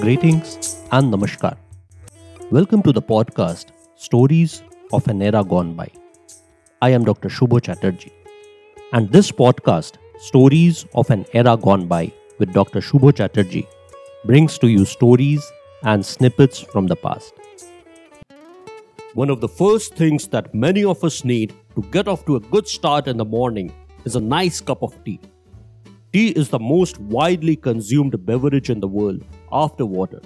Greetings and namaskar. Welcome to the podcast Stories of an Era Gone By. I am Dr. Shubho Chatterjee. And this podcast, Stories of an Era Gone By with Dr. Shubho Chatterjee, brings to you stories and snippets from the past. One of the first things that many of us need to get off to a good start in the morning is a nice cup of tea. Tea is the most widely consumed beverage in the world after water.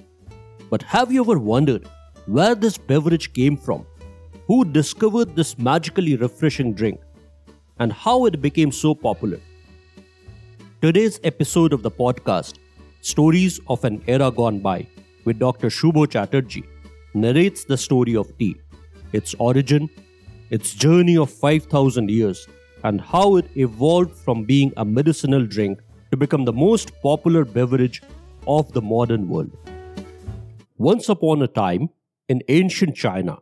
But have you ever wondered where this beverage came from? Who discovered this magically refreshing drink? And how it became so popular? Today's episode of the podcast, Stories of an Era Gone By, with Dr. Shubho Chatterjee, narrates the story of tea, its origin, its journey of 5,000 years, and how it evolved from being a medicinal drink to become the most popular beverage of the modern world. Once upon a time, in ancient China,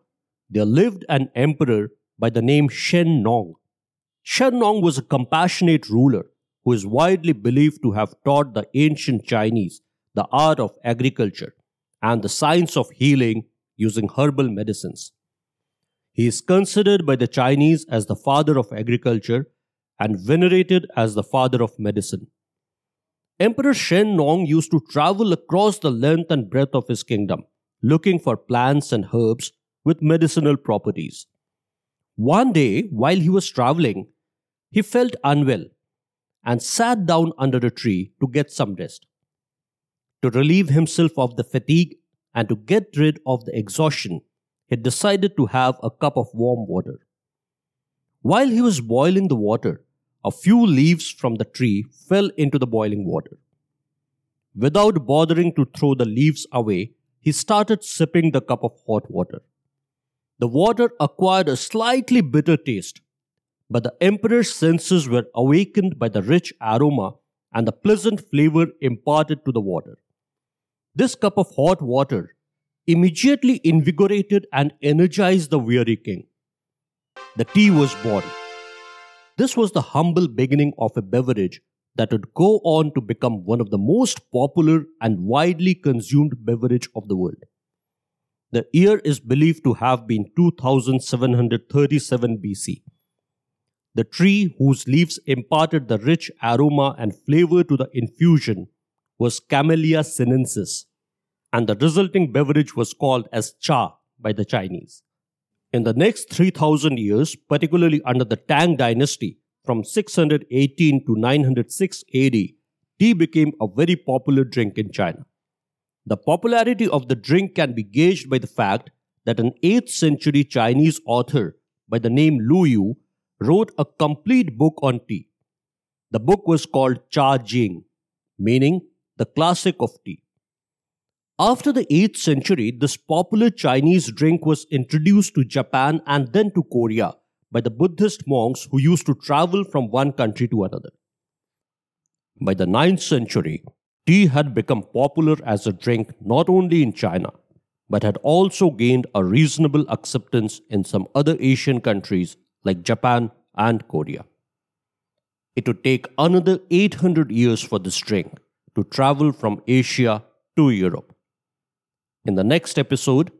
there lived an emperor by the name Shen Nong. Shen Nong was a compassionate ruler who is widely believed to have taught the ancient Chinese the art of agriculture and the science of healing using herbal medicines. He is considered by the Chinese as the father of agriculture and venerated as the father of medicine. Emperor Shen Nong used to travel across the length and breadth of his kingdom, looking for plants and herbs with medicinal properties. One day, while he was traveling, he felt unwell and sat down under a tree to get some rest. To relieve himself of the fatigue and to get rid of the exhaustion, he decided to have a cup of warm water. While he was boiling the water, a few leaves from the tree fell into the boiling water. Without bothering to throw the leaves away, he started sipping the cup of hot water. The water acquired a slightly bitter taste, but the emperor's senses were awakened by the rich aroma and the pleasant flavor imparted to the water. This cup of hot water immediately invigorated and energized the weary king. The tea was born. This was the humble beginning of a beverage that would go on to become one of the most popular and widely consumed beverage of the world. The year is believed to have been 2737 BC. The tree whose leaves imparted the rich aroma and flavor to the infusion was Camellia sinensis, and the resulting beverage was called as cha by the Chinese. In the next 3000 years, particularly under the Tang dynasty from 618 to 906 AD, tea became a very popular drink in China. The popularity of the drink can be gauged by the fact that an 8th century Chinese author by the name Lu Yu wrote a complete book on tea. The book was called Cha Jing, meaning the classic of tea. After the 8th century, this popular Chinese drink was introduced to Japan and then to Korea by the Buddhist monks who used to travel from one country to another. By the 9th century, tea had become popular as a drink not only in China, but had also gained a reasonable acceptance in some other Asian countries like Japan and Korea. It would take another 800 years for this drink to travel from Asia to Europe. In the next episode,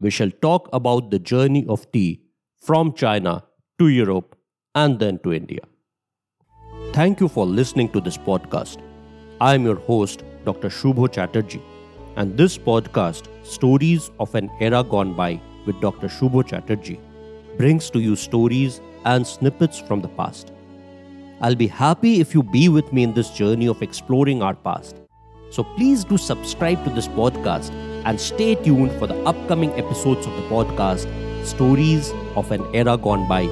we shall talk about the journey of tea from China to Europe and then to India. Thank you for listening to this podcast. I am your host, Dr. Shubho Chatterjee, and this podcast, Stories of an Era Gone By with Dr. Shubho Chatterjee, brings to you stories and snippets from the past. I'll be happy if you be with me in this journey of exploring our past. So please do subscribe to this podcast and stay tuned for the upcoming episodes of the podcast Stories of an Era Gone By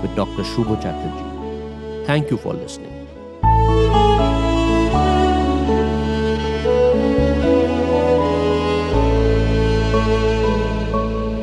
with Dr. Shubho Chatterjee. Thank you for listening.